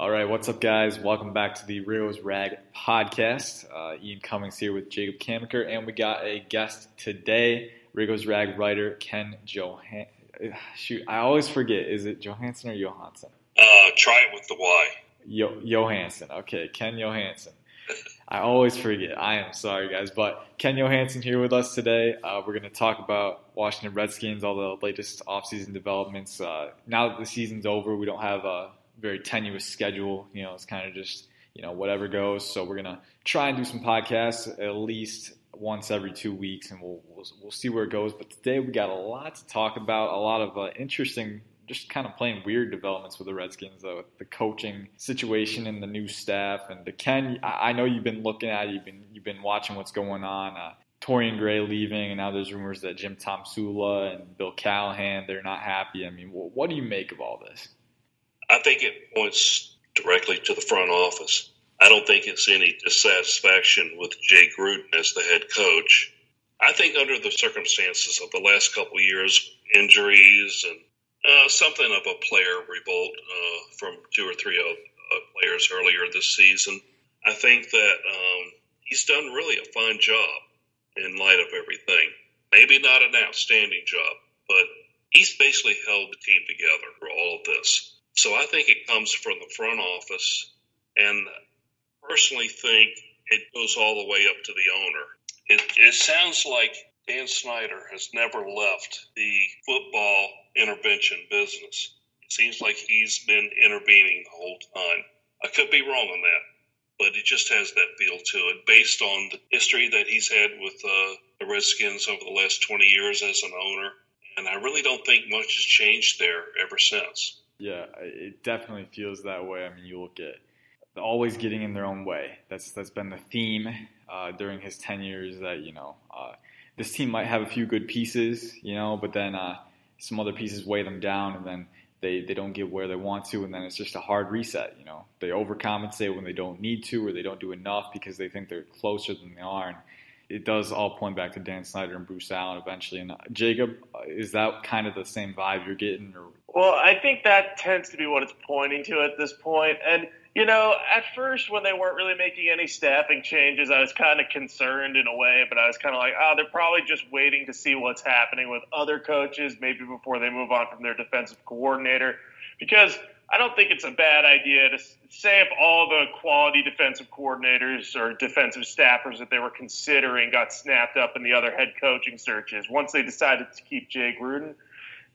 All right, what's up, guys? Welcome back to the Riggo's Rag podcast. Uh, Ian Cummings here with Jacob Camenker, and we got a guest today, Riggo's Rag writer Ken Johan. Shoot, I always forget. Is it Johansson or Johansson? Uh, try it with the Y. Yo- Johansson. Okay, Ken Johansson. I always forget. I am sorry, guys. But Ken Johansson here with us today. Uh, we're going to talk about Washington Redskins, all the latest offseason developments. Uh, now that the season's over, we don't have a very tenuous schedule. You know, it's kind of just, you know, whatever goes. So we're to try and do some podcasts at least once every two weeks, and we'll, we'll, we'll see where it goes. But today we got a lot to talk about, a lot of uh, interesting just kind of playing weird developments with the Redskins, though, with the coaching situation and the new staff. And the Ken, I know you've been looking at, you've been you've been watching what's going on. Uh, Torian Gray leaving, and now there's rumors that Jim Tomsula and Bill Callahan they're not happy. I mean, what do you make of all this? I think it points directly to the front office. I don't think it's any dissatisfaction with Jay Gruden as the head coach. I think under the circumstances of the last couple of years, injuries and uh, something of a player revolt uh, from two or three uh, players earlier this season. I think that um, he's done really a fine job in light of everything. Maybe not an outstanding job, but he's basically held the team together for all of this. So I think it comes from the front office, and personally think it goes all the way up to the owner. It, it sounds like Dan Snyder has never left the football intervention business. It seems like he's been intervening the whole time. I could be wrong on that, but it just has that feel to it based on the history that he's had with uh, the Redskins over the last 20 years as an owner. And I really don't think much has changed there ever since. Yeah, it definitely feels that way. I mean, you look at always getting in their own way. That's that's been the theme uh, during his tenure. Is that you know uh, this team might have a few good pieces, you know, but then uh, some other pieces weigh them down, and then they, they don't get where they want to, and then it's just a hard reset. You know, they overcompensate when they don't need to, or they don't do enough because they think they're closer than they are. And it does all point back to Dan Snyder and Bruce Allen eventually. And Jacob, is that kind of the same vibe you're getting? Or? Well, I think that tends to be what it's pointing to at this point, and you know, at first when they weren't really making any staffing changes, I was kind of concerned in a way, but I was kind of like, oh, they're probably just waiting to see what's happening with other coaches, maybe before they move on from their defensive coordinator. Because I don't think it's a bad idea to say if all the quality defensive coordinators or defensive staffers that they were considering got snapped up in the other head coaching searches once they decided to keep Jay Gruden.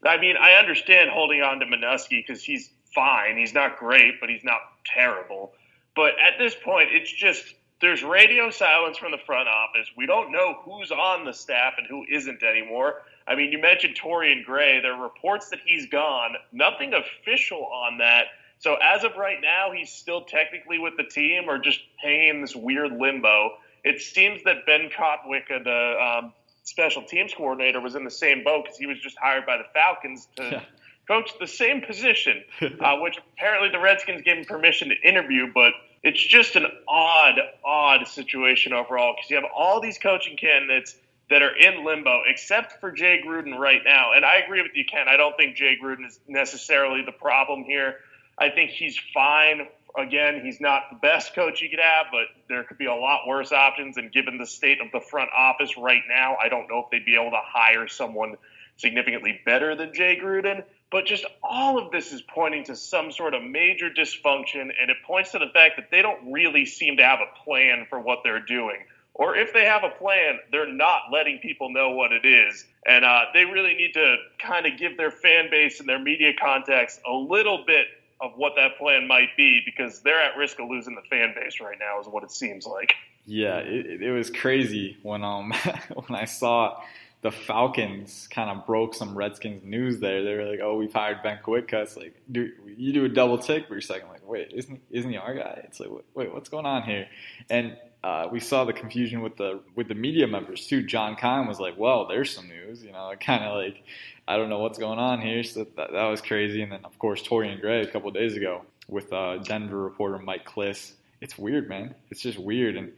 I mean, I understand holding on to Manusky because he's fine. He's not great, but he's not terrible. But at this point, it's just there's radio silence from the front office. We don't know who's on the staff and who isn't anymore. I mean, you mentioned Torian Gray. There are reports that he's gone. Nothing official on that. So as of right now, he's still technically with the team or just hanging in this weird limbo. It seems that Ben Kotwica, the um, special teams coordinator, was in the same boat because he was just hired by the Falcons to coach the same position, uh, which apparently the Redskins gave him permission to interview, but it's just an odd, odd situation overall because you have all these coaching candidates that are in limbo, except for Jay Gruden right now. And I agree with you, Ken. I don't think Jay Gruden is necessarily the problem here. I think he's fine. Again, he's not the best coach you could have, but there could be a lot worse options. And given the state of the front office right now, I don't know if they'd be able to hire someone significantly better than Jay Gruden. But just all of this is pointing to some sort of major dysfunction, and it points to the fact that they don't really seem to have a plan for what they're doing. Or if they have a plan, they're not letting people know what it is. And uh, they really need to kind of give their fan base and their media contacts a little bit of what that plan might be because they're at risk of losing the fan base right now, is what it seems like. Yeah, it, it was crazy when um when I saw the Falcons kind of broke some Redskins news there. They were like, "Oh, we've hired Ben Kotwica." like, do you do a double take for a second? Like, wait, isn't isn't he our guy? It's like, wait, what's going on here? And uh, we saw the confusion with the with the media members too. John Keim was like, "Well, there's some news," you know, kind of like, I don't know what's going on here. So that, that was crazy. And then of course Torian Gray a couple days ago with uh, Denver reporter Mike Klis. It's weird, man. It's just weird, and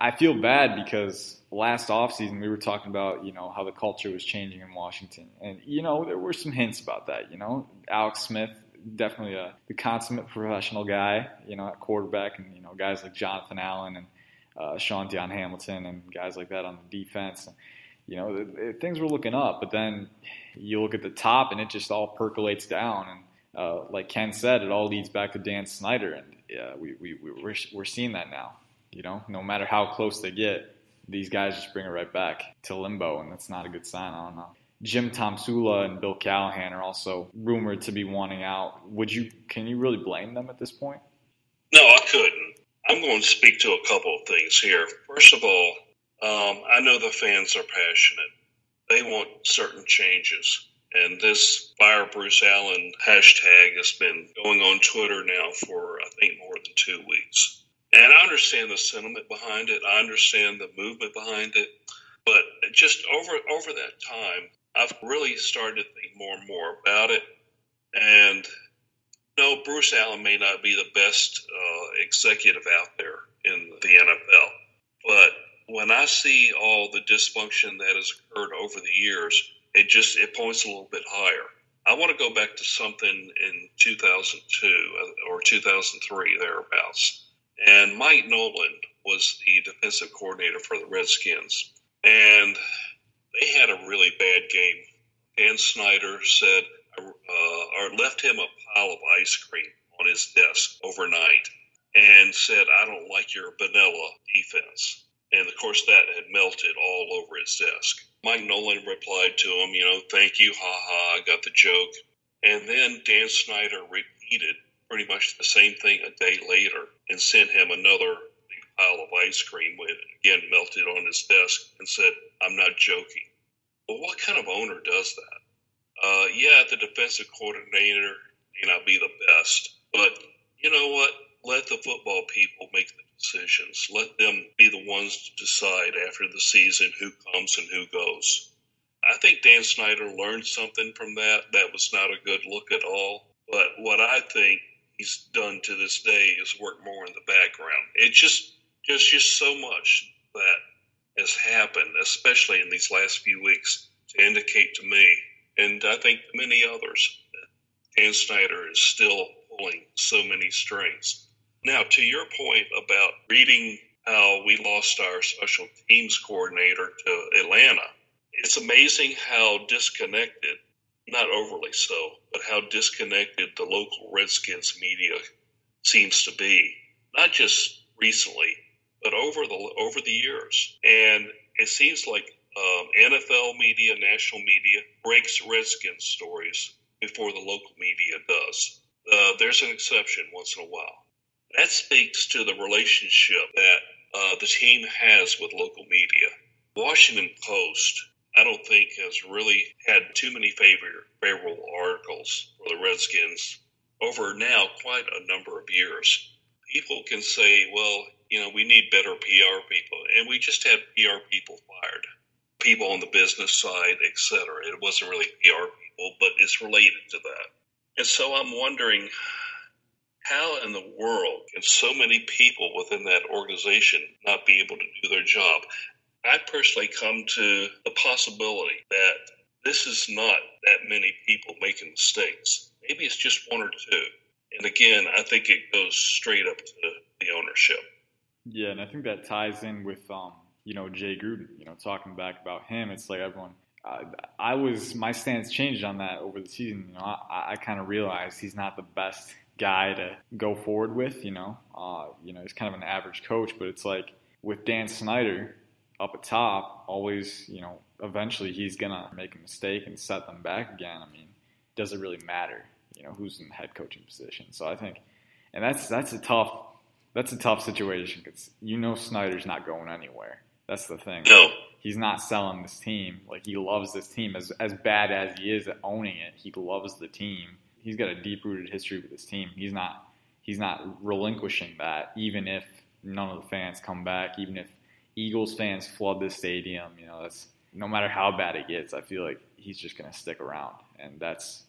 I feel bad because last offseason we were talking about, you know, how the culture was changing in Washington. And, you know, there were some hints about that, you know. Alex Smith definitely a the consummate professional guy, you know, at quarterback, and you know, guys like Jonathan Allen and uh, Shaun Dion Hamilton and guys like that on the defense. You know, it, it, things were looking up, but then you look at the top, and it just all percolates down. And uh, like Ken said, it all leads back to Dan Snyder, and we, we, we're, we're seeing that now. You know, no matter how close they get, these guys just bring it right back to limbo, and that's not a good sign. I don't know. Jim Tomsula and Bill Callahan are also rumored to be wanting out. Would you? Can you really blame them at this point? No, I couldn't. I'm going to speak to a couple of things here. First of all, um, I know the fans are passionate. They want certain changes. And this Fire Bruce Allen hashtag has been going on Twitter now for, I think, more than two weeks. And I understand the sentiment behind it. I understand the movement behind it. But just over over that time, I've really started to think more and more about it. And no, Bruce Allen may not be the best uh, executive out there in the NFL, but when I see all the dysfunction that has occurred over the years, it just it points a little bit higher. I want to go back to something in 2002 uh, or 2003 thereabouts, and Mike Nolan was the defensive coordinator for the Redskins, and they had a really bad game. Dan Snyder said, uh, or left him a pile of ice cream on his desk overnight, and said, "I don't like your vanilla defense." And of course, that had melted all over his desk. Mike Nolan replied to him, you know, thank you, ha ha, I got the joke. And then Dan Snyder repeated pretty much the same thing a day later and sent him another pile of ice cream, which again melted on his desk, and said, I'm not joking. Well, what kind of owner does that? Uh, yeah, the defensive coordinator may not be the best, but you know what? Let the football people make the decisions. Let them be the ones to decide after the season who comes and who goes. I think Dan Snyder learned something from that. That was not a good look at all. But what I think he's done to this day is work more in the background. It's just there's just so much that has happened, especially in these last few weeks, to indicate to me, and I think many others, Dan Snyder is still pulling so many strings. Now, to your point about reading how we lost our special teams coordinator to Atlanta, it's amazing how disconnected, not overly so, but how disconnected the local Redskins media seems to be, not just recently, but over the over the years. And it seems like um, NFL media, national media breaks Redskins stories before the local media does. Uh, there's an exception once in a while. That speaks to the relationship that uh, the team has with local media. Washington Post, I don't think, has really had too many favor, favorable articles for the Redskins over now quite a number of years. People can say, well, you know, we need better PR people, and we just had PR people fired, people on the business side, etc. It wasn't really PR people, but it's related to that. And so I'm wondering how in the world can so many people within that organization not be able to do their job? I personally come to the possibility that this is not that many people making mistakes. Maybe it's just one or two. And again, I think it goes straight up to the ownership. Yeah, and I think that ties in with um, you know Jay Gruden. You know, talking back about him, it's like everyone. I was my stance changed on that over the season. You know, I, I kind of realized he's not the best guy to go forward with. You know, uh, you know, he's kind of an average coach, but it's like with Dan Snyder up at top, always, you know, eventually he's gonna make a mistake and set them back again. I mean, does it really matter? You know, who's in the head coaching position? So I think, and that's that's a tough that's a tough situation because you know Snyder's not going anywhere. That's the thing. No. He's not selling this team. Like he loves this team as as bad as he is at owning it. He loves the team he's got a deep rooted history with his team. He's not he's not relinquishing that, even if none of the fans come back, even if Eagles fans flood the stadium. You know, that's no matter how bad it gets. I feel like he's just going to stick around, and that's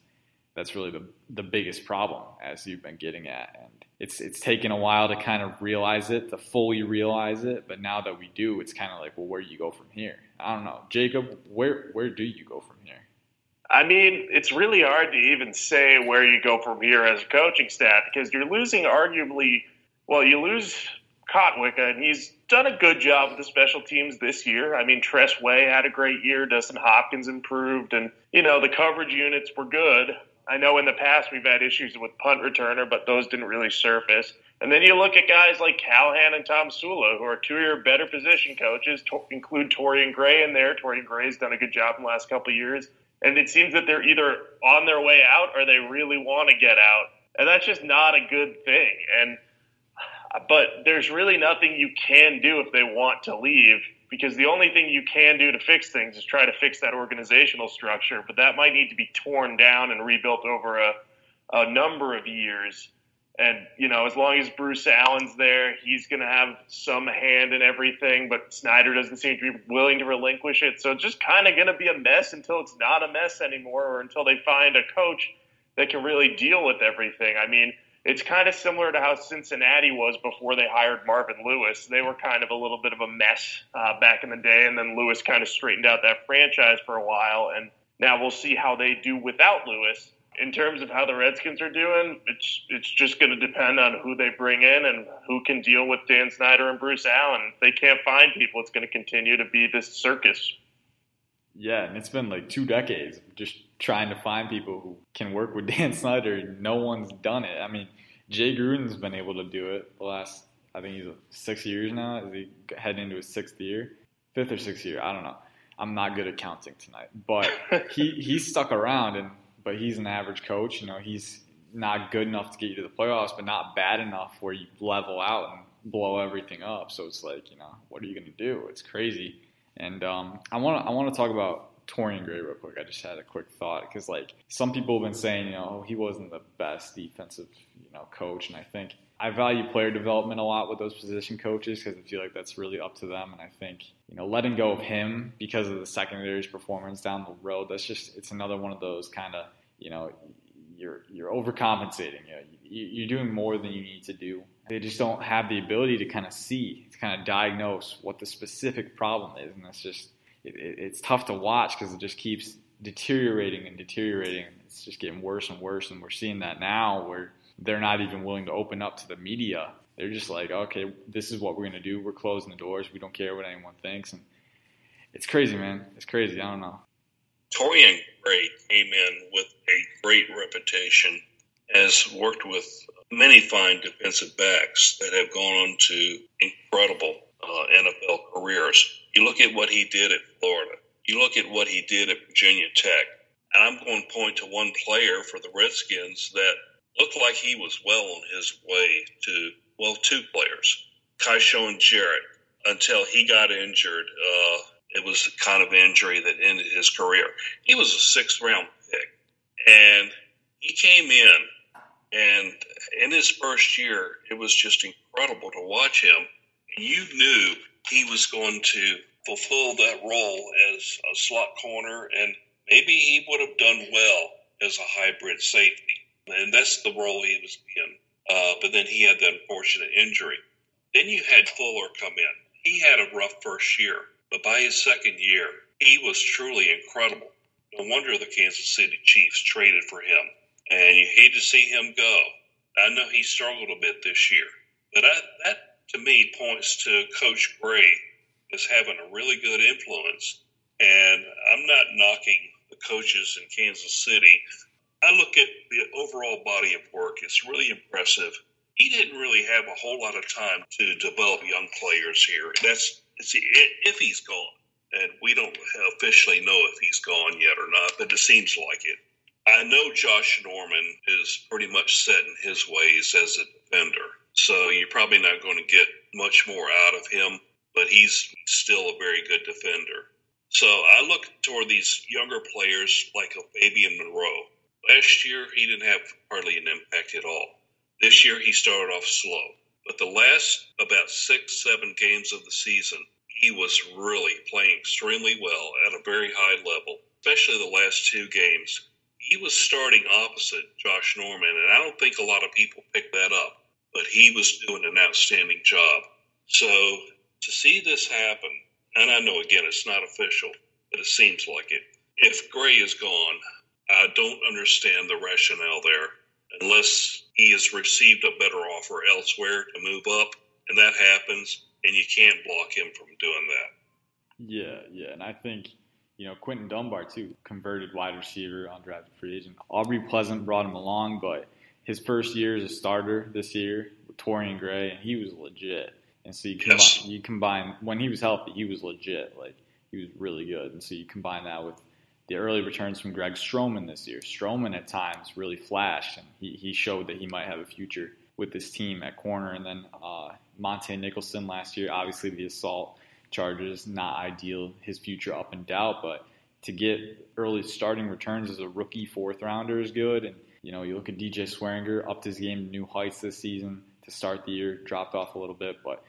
that's really the the biggest problem as you've been getting at. And it's it's taken a while to kind of realize it, to fully realize it. But now that we do, it's kind of like, well, where do you go from here? I don't know, Jacob. Where where do you go from here? I mean, it's really hard to even say where you go from here as a coaching staff because you're losing arguably, well, you lose Kotwica, and he's done a good job with the special teams this year. I mean, Tress Way had a great year. Dustin Hopkins improved, and, you know, the coverage units were good. I know in the past we've had issues with punt returner, but those didn't really surface. And then you look at guys like Callahan and Tomsula, who are two-year better position coaches. To include Torian Gray in there. Torian Gray's done a good job in the last couple of years and it seems that they're either on their way out or they really want to get out, and that's just not a good thing. And but there's really nothing you can do if they want to leave because the only thing you can do to fix things is try to fix that organizational structure, but that might need to be torn down and rebuilt over a, a number of years. And, you know, as long as Bruce Allen's there, he's going to have some hand in everything, but Snyder doesn't seem to be willing to relinquish it. So it's just kind of going to be a mess until it's not a mess anymore or until they find a coach that can really deal with everything. I mean, it's kind of similar to how Cincinnati was before they hired Marvin Lewis. They were kind of a little bit of a mess uh, back in the day, and then Lewis kind of straightened out that franchise for a while. And now we'll see how they do without Lewis in terms of how the Redskins are doing, it's it's just going to depend on who they bring in and who can deal with Dan Snyder and Bruce Allen. If they can't find people, it's going to continue to be this circus. Yeah, and it's been like two decades just trying to find people who can work with Dan Snyder. No one's done it. I mean, Jay Gruden's been able to do it the last, I think he's six years now. Is he heading into his sixth year, fifth or sixth year? I don't know. I'm not good at counting tonight, but he he's stuck around and but he's an average coach. You know, he's not good enough to get you to the playoffs, but not bad enough where you level out and blow everything up. So it's like, you know, what are you going to do? It's crazy. And um, I want to I want to talk about Torian Gray real quick. I just had a quick thought because like some people have been saying, you know, oh, he wasn't the best defensive, you know, coach, and I think I value player development a lot with those position coaches because I feel like that's really up to them. And I think you know letting go of him because of the secondary's performance down the road, that's just it's another one of those kind of you know you're you're overcompensating. You know, you're doing more than you need to do. They just don't have the ability to kind of see, to kind of diagnose what the specific problem is, and that's just it, it, it's tough to watch because it just keeps deteriorating and deteriorating. It's just getting worse and worse, and we're seeing that now where they're not even willing to open up to the media. They're just like, okay, this is what we're gonna do. We're closing the doors. We don't care what anyone thinks, and it's crazy, man. It's crazy. I don't know. Torian Gray came in with a great reputation, has worked with many fine defensive backs that have gone on to incredible uh, NFL careers. You look at what he did at Florida. You look at what he did at Virginia Tech. And I'm going to point to one player for the Redskins that looked like he was well on his way to, well, two players, Kyshoen Jarrett, until he got injured. Uh, it was the kind of injury that ended his career. He was a sixth round pick, and he came in, and in his first year, it was just incredible to watch him. You knew he was going to fulfill that role as a slot corner, and maybe he would have done well as a hybrid safety and that's the role he was in. Uh, but then he had the unfortunate injury. Then you had Fuller come in. He had a rough first year, but by his second year, he was truly incredible. No wonder the Kansas City Chiefs traded for him. And you hate to see him go. I know he struggled a bit this year, but I, that to me points to Coach Gray as having a really good influence. And I'm not knocking the coaches in Kansas City I look at the overall body of work. It's really impressive. He didn't really have a whole lot of time to develop young players here. That's if he's gone, and we don't officially know if he's gone yet or not, but it seems like it. I know Josh Norman is pretty much set in his ways as a defender, so you're probably not going to get much more out of him, but he's still a very good defender. So I look toward these younger players like a Fabian Moreau. Last year, he didn't have hardly an impact at all. This year, he started off slow. But the last about six, seven games of the season, he was really playing extremely well at a very high level, especially the last two games. He was starting opposite Josh Norman, and I don't think a lot of people picked that up, but he was doing an outstanding job. So to see this happen, and I know again it's not official, but it seems like it. If Gray is gone, I don't understand the rationale there unless he has received a better offer elsewhere to move up, and that happens, and you can't block him from doing that. Yeah, yeah, and I think you know Quinton Dunbar too, converted wide receiver, undrafted free agent. Aubrey Pleasant brought him along, but his first year as a starter this year with Torian Gray, and he was legit. And so you combine, yes. you combine when he was healthy, he was legit. Like he was really good. And so you combine that with the early returns from Greg Stroman this year. Stroman at times really flashed, and he, he showed that he might have a future with this team at corner. And then uh, Montae Nicholson last year, obviously the assault charges, not ideal. His future up in doubt, but to get early starting returns as a rookie fourth rounder is good. And you know, you look at DJ Swearinger, upped his game to new heights this season to start the year, dropped off a little bit, but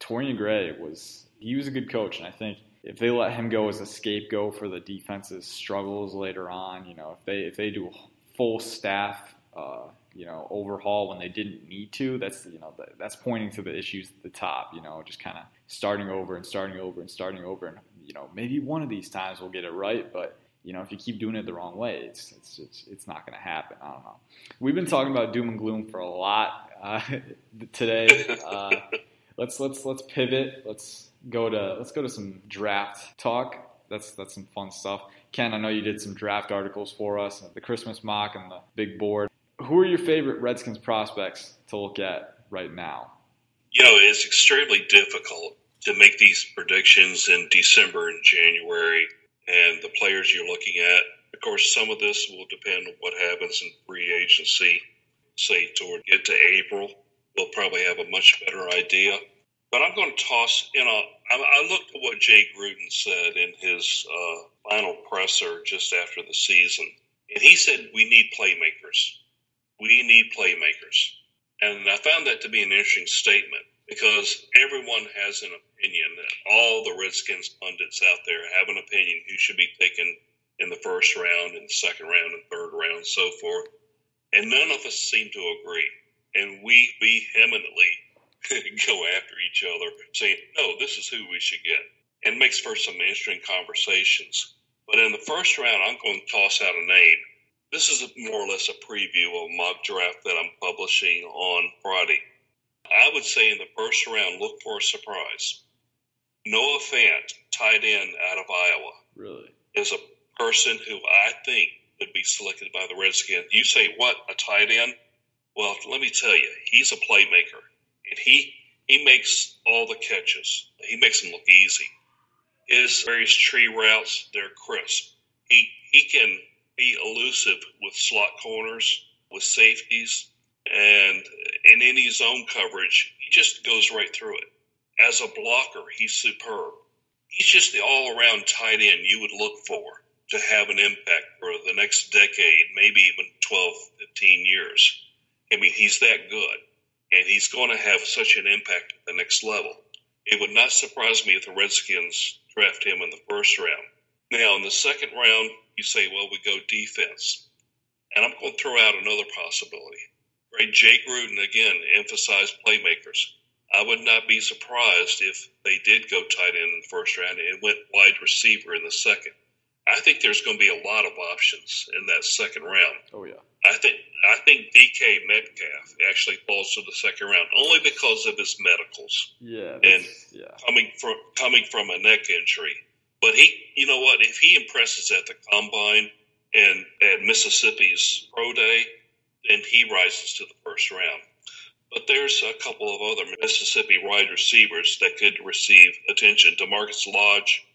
Torian Gray was he was a good coach, and I think if they let him go as a scapegoat for the defense's struggles later on, you know, if they if they do a full staff, uh, you know, overhaul when they didn't need to, that's you know that's pointing to the issues at the top. You know, just kind of starting over and starting over and starting over, and you know, maybe one of these times we'll get it right, but you know, if you keep doing it the wrong way, it's it's it's, it's not going to happen. I don't know. We've been talking about doom and gloom for a lot uh, today. Uh, let's let's let's pivot. Let's go to let's go to some draft talk. That's that's some fun stuff. Ken, I know you did some draft articles for us, the Christmas mock and the big board. Who are your favorite Redskins prospects to look at right now? You know, it's extremely difficult to make these predictions in December and January and the players you're looking at. Of course, some of this will depend on what happens in free agency. Say toward get to April, we'll probably have a much better idea. But I'm going to toss, you know, I, looked at what Jay Gruden said in his uh, final presser just after the season. And he said, We need playmakers. We need playmakers. And I found that to be an interesting statement because everyone has an opinion. All the Redskins pundits out there have an opinion who should be taken in the first round, in the second round, and third round, so forth. And none of us seem to agree. And we vehemently go after each other, saying, no, this is who we should get. And makes for some interesting conversations. But in the first round, I'm going to toss out a name. This is more or less a preview of a mock draft that I'm publishing on Friday. I would say in the first round, look for a surprise. Noah Fant, tight end out of Iowa, really is a person who I think would be selected by the Redskins. You say what a tight end? Well, let me tell you, he's a playmaker and he he makes all the catches. He makes them look easy. His various tree routes, they're crisp. He he can be elusive with slot corners, with safeties, and in any zone coverage, he just goes right through it. As a blocker, he's superb. He's just the all around tight end you would look for to have an impact for the next decade, maybe even 12, 15 years. I mean, he's that good and he's going to have such an impact at the next level. It would not surprise me if the Redskins draft him in the first round. Now, in the second round, you say, well, we go defense. And I'm going to throw out another possibility. Right? Jay Gruden, again, emphasized playmakers. I would not be surprised if they did go tight end in the first round and went wide receiver in the second. I think there's going to be a lot of options in that second round. Oh, yeah. I think I think DK Metcalf actually falls to the second round only because of his medicals. Yeah, and yeah. coming from coming from a neck injury. But he, you know what? If he impresses at the combine and at Mississippi's pro day, then he rises to the first round. But there's a couple of other Mississippi wide receivers that could receive attention: DaMarkus Lodge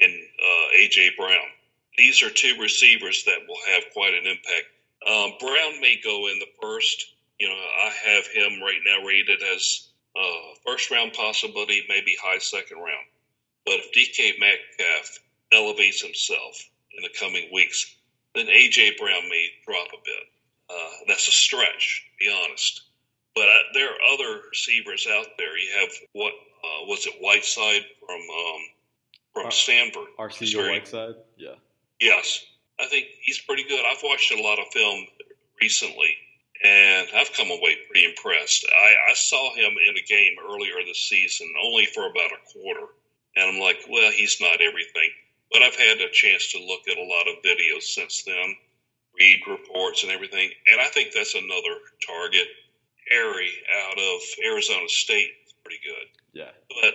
and uh, AJ Brown. These are two receivers that will have quite an impact um, Brown may go in the first. You know, I have him right now rated as uh, first round possibility, maybe high second round. But if DK Metcalf elevates himself in the coming weeks, then AJ Brown may drop a bit. Uh, that's a stretch, to be honest. But I, there are other receivers out there. You have what uh, was it Whiteside from um, from Stanford? RC Whiteside, yeah. Yes, I think he's pretty good. I've watched a lot of film recently, and I've come away pretty impressed. I, I saw him in a game earlier this season, only for about a quarter, and I'm like, well, he's not everything. But I've had a chance to look at a lot of videos since then. Read reports and everything. And I think that's another target. Harry out of Arizona State is pretty good. Yeah. But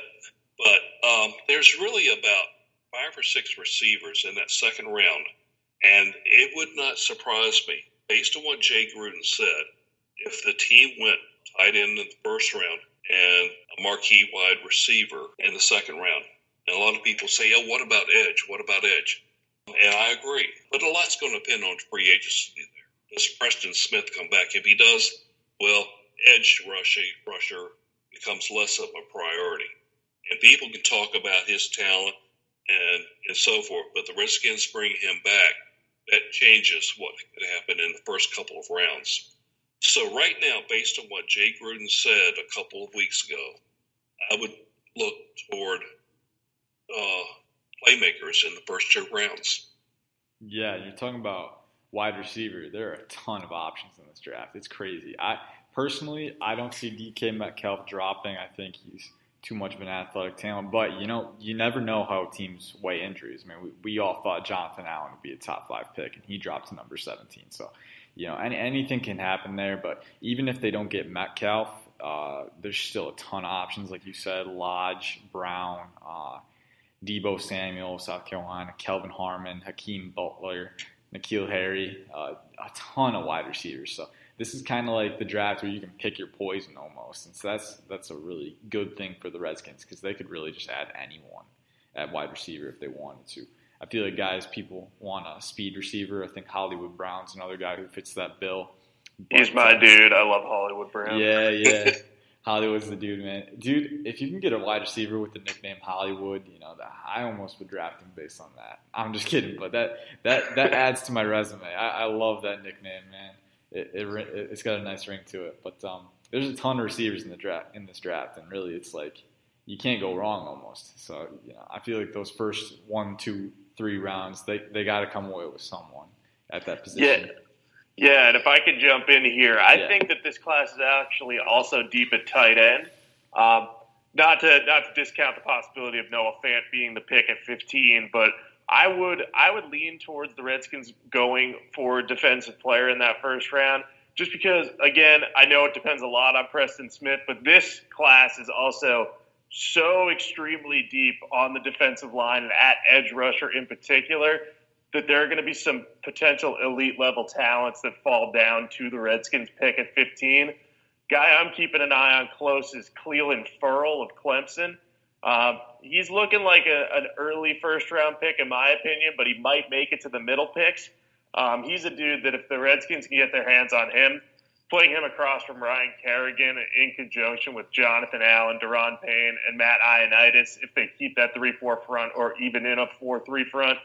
but um, there's really about five or six receivers in that second round, and it would not surprise me, based on what Jay Gruden said, if the team went tight end in the first round and a marquee wide receiver in the second round. And a lot of people say, "Oh, what about edge? What about edge?" And I agree, but a lot's going to depend on free agency there. Does Preston Smith come back? If he does, well, edge rusher, rusher becomes less of a priority. And people can talk about his talent and, and so forth, but the Redskins bring him back. That changes what could happen in the first couple of rounds. So, right now, based on what Jay Gruden said a couple of weeks ago, I would look toward uh, playmakers in the first two rounds. Yeah, you're talking about wide receiver. There are a ton of options in this draft. It's crazy. I personally, I don't see DK Metcalf dropping. I think he's too much of an athletic talent. But you know, you never know how teams weigh injuries. I mean, we, we all thought Jonathan Allen would be a top five pick, and he dropped to number 17. So, you know, any, anything can happen there. But even if they don't get Metcalf, uh, there's still a ton of options, like you said, Lodge, Brown, uh, Deebo Samuel, South Carolina, Kelvin Harmon, Hakeem Butler, N'Keal Harry, uh, a ton of wide receivers. So this is kind of like the draft where you can pick your poison almost, and so that's that's a really good thing for the Redskins because they could really just add anyone at wide receiver if they wanted to. I feel like guys, people want a speed receiver. I think Hollywood Brown's another guy who fits that bill. But, He's my uh, dude. I love Hollywood Brown. Yeah, yeah. Hollywood's the dude, man. Dude, if you can get a wide receiver with the nickname Hollywood, you know, that I almost would draft him based on that. I'm just kidding, but that that that adds to my resume. I, I love that nickname, man. It, it it's got a nice ring to it. But um, there's a ton of receivers in the draft in this draft, and really, it's like you can't go wrong almost. So you know, I feel like those first one, two, three rounds, they they got to come away with someone at that position. Yeah. Yeah, and if I could jump in here, I yeah. think that this class is actually also deep at tight end. Um, not to not to discount the possibility of Noah Fant being the pick at 15, but I would I would lean towards the Redskins going for a defensive player in that first round, just because again I know it depends a lot on Preston Smith, but this class is also so extremely deep on the defensive line and at edge rusher in particular that there are going to be some potential elite level talents that fall down to the Redskins pick at 15. Guy I'm keeping an eye on close is Cleland Ferrell of Clemson. Um, he's looking like a, an early first round pick, in my opinion, but he might make it to the middle picks. Um, he's a dude that if the Redskins can get their hands on him, putting him across from Ryan Kerrigan in conjunction with Jonathan Allen, Daron Payne, and Matt Ioannidis, if they keep that 3 4 front or even in a 4 3 front,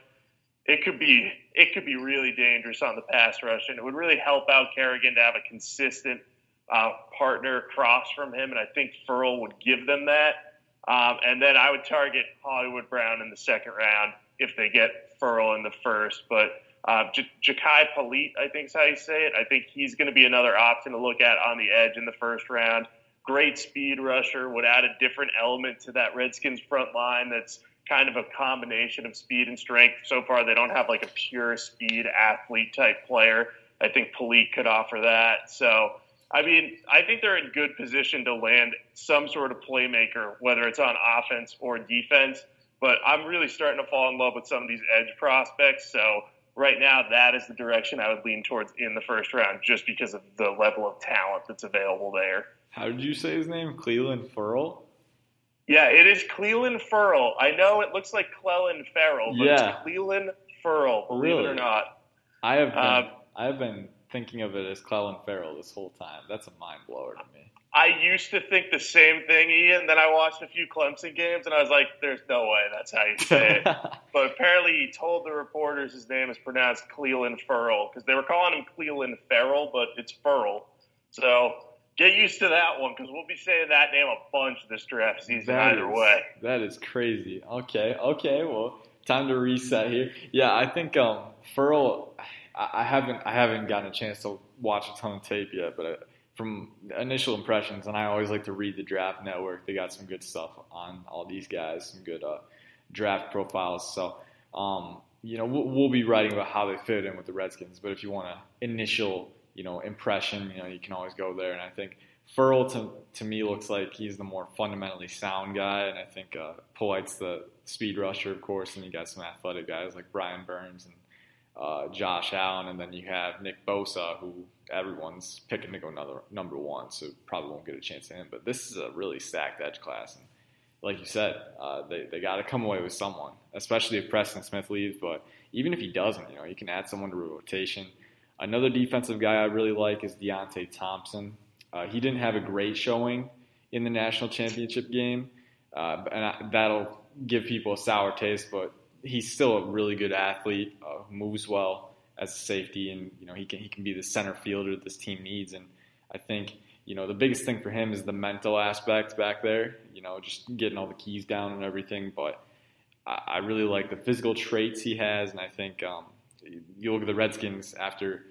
it could be it could be really dangerous on the pass rush, and it would really help out Kerrigan to have a consistent uh, partner across from him, and I think Ferrell would give them that. Um, and then I would target Hollywood Brown in the second round if they get Ferrell in the first. But uh, J- Jachai Polite, I think is how you say it. I think he's going to be another option to look at on the edge in the first round. Great speed rusher would add a different element to that Redskins front line that's kind of a combination of speed and strength. So far, they don't have like a pure speed athlete type player. I think Polite could offer that. So, I mean, I think they're in good position to land some sort of playmaker, whether it's on offense or defense. But I'm really starting to fall in love with some of these edge prospects. So, right now, that is the direction I would lean towards in the first round, just because of the level of talent that's available there. How did you say his name? Cleveland Ferrell? Yeah, it is Cleland Ferrell. I know it looks like Clelin Ferrell, but yeah. it's Cleland Ferrell, believe really? it or not. I have been, um, I have been thinking of it as Clelin Ferrell this whole time. That's a mind blower to me. I used to think the same thing, Ian. Then I watched a few Clemson games, and I was like, "There's no way that's how you say it." but apparently, he told the reporters his name is pronounced Cleland Ferrell because they were calling him Clelin Ferrell, but it's Ferrell. So get used to that one because we'll be saying that name a bunch this draft season that either is, way. That is crazy. Okay, okay, well, time to reset here. Yeah, I think um, Ferrell. I haven't I haven't gotten a chance to watch a ton of tape yet, but uh, from initial impressions, and I always like to read the Draft Network. They got some good stuff on all these guys, some good uh, draft profiles. So um, you know, we'll, we'll, be writing about how they fit in with the Redskins. But if you want an initial, you know, impression, you know, you can always go there. And I think Ferrell to to me looks like he's the more fundamentally sound guy, and I think uh, Polite's the speed rusher, of course, and you got some athletic guys like Brian Burns and uh, Josh Allen, and then you have Nick Bosa, who everyone's picking to go another, number one, so probably won't get a chance to him. But this is a really stacked edge class, and like you said, uh, they they got to come away with someone, especially if Preston Smith leaves. But even if he doesn't, you know, you can add someone to rotation. Another defensive guy I really like is Deionte Thompson. Uh, he didn't have a great showing in the national championship game, uh, and I, that'll give people a sour taste. But he's still a really good athlete, uh, moves well as a safety, and you know he can he can be the center fielder this team needs. And I think you know the biggest thing for him is the mental aspect back there. You know, just getting all the keys down and everything. But I, I really like the physical traits he has, and I think um, you look at the Redskins after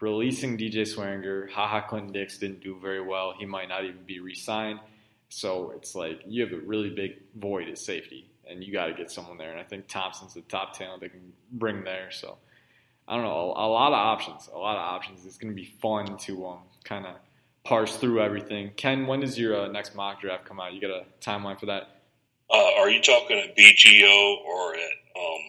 releasing DJ Swearinger, Ha Ha Clinton-Dix didn't do very well. He might not even be re-signed. So it's like you have a really big void at safety and you got to get someone there. And I think Thompson's the top talent they can bring there. So I don't know, a, a lot of options, a lot of options. It's going to be fun to um, kind of parse through everything. Ken, when does your uh, next mock draft come out? You got a timeline for that? Uh, are you talking at BGO or at um,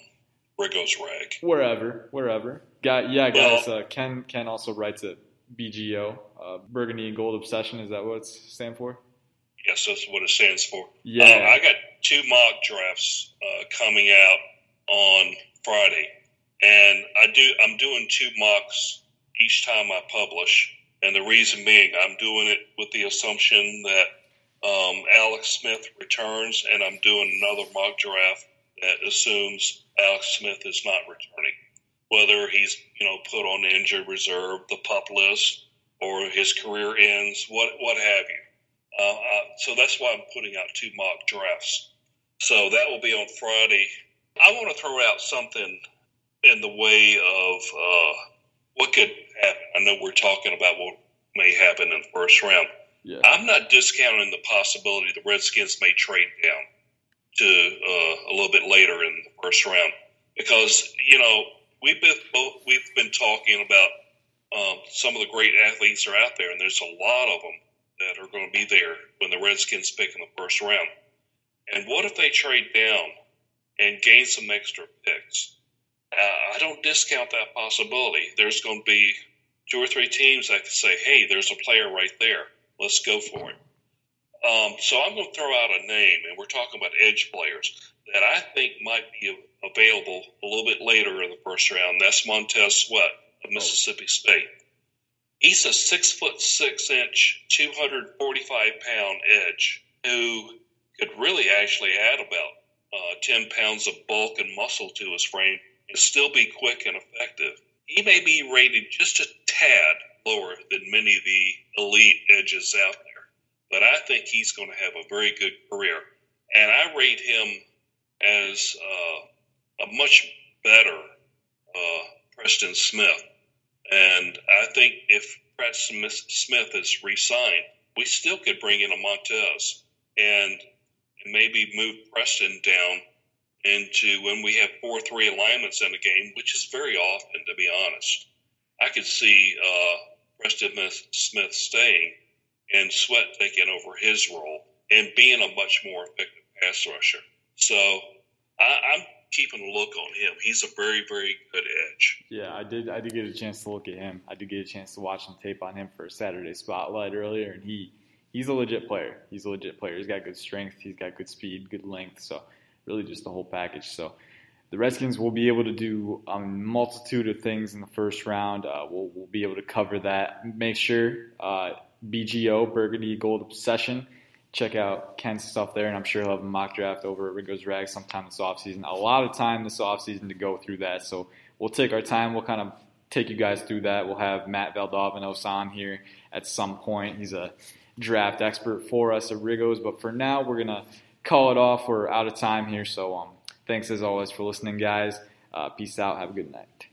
Riggo's Rag? Wherever, wherever. Got yeah, guys. Uh, Ken Ken also writes at BGO, uh, Burgundy and Gold Obsession. Is that what it stands for? Yes, that's what it stands for. Yeah, uh, I got two mock drafts uh, coming out on Friday, and I do I'm doing two mocks each time I publish, and the reason being I'm doing it with the assumption that um, Alex Smith returns, and I'm doing another mock draft that assumes Alex Smith is not returning, whether he's you know put on the injured reserve, the pup list, or his career ends, what what have you. Uh, uh, so that's why I'm putting out two mock drafts. So that will be on Friday. I want to throw out something in the way of uh, what could happen. I know we're talking about what may happen in the first round. Yeah. I'm not discounting the possibility the Redskins may trade down to uh, a little bit later in the first round because you know we've been we've been talking about um, some of the great athletes are out there, and there's a lot of them that are going to be there when the Redskins pick in the first round. And what if they trade down and gain some extra picks? Uh, I don't discount that possibility. There's going to be two or three teams that can say, hey, there's a player right there. Let's go for it. Um, so I'm going to throw out a name, and we're talking about edge players that I think might be available a little bit later in the first round. That's Montez Sweat of Mississippi State. He's a six foot six inch, 245 pound edge who could really actually add about uh, 10 pounds of bulk and muscle to his frame and still be quick and effective. He may be rated just a tad lower than many of the elite edges out there, but I think he's going to have a very good career. And I rate him as uh, a much better uh, Preston Smith and I think if Pratt Smith is re-signed, we still could bring in a Montez and maybe move Preston down into when we have four three alignments in a game, which is very often, to be honest. I could see uh, Preston Smith staying and Sweat taking over his role and being a much more effective pass rusher. So I, I'm keeping a look on him. He's a very, very good edge. Yeah, I did. I did get a chance to look at him. I did get a chance to watch some tape on him for a Saturday spotlight earlier, and he he's a legit player. He's a legit player. He's got good strength. He's got good speed, good length. So really, just the whole package. So. The Redskins will be able to do a multitude of things in the first round. Uh, we'll, we'll, be able to cover that. Make sure uh, BGO, Burgundy Gold Obsession, check out Ken's stuff there, and I'm sure he'll have a mock draft over at Riggo's Rag sometime this offseason. A lot of time this offseason to go through that, so we'll take our time. We'll kind of take you guys through that. We'll have Matt Valdovinos on here at some point. He's a draft expert for us at Riggo's, but for now, we're going to call it off. We're out of time here, so um, thanks as always for listening, guys. Uh, peace out. Have a good night.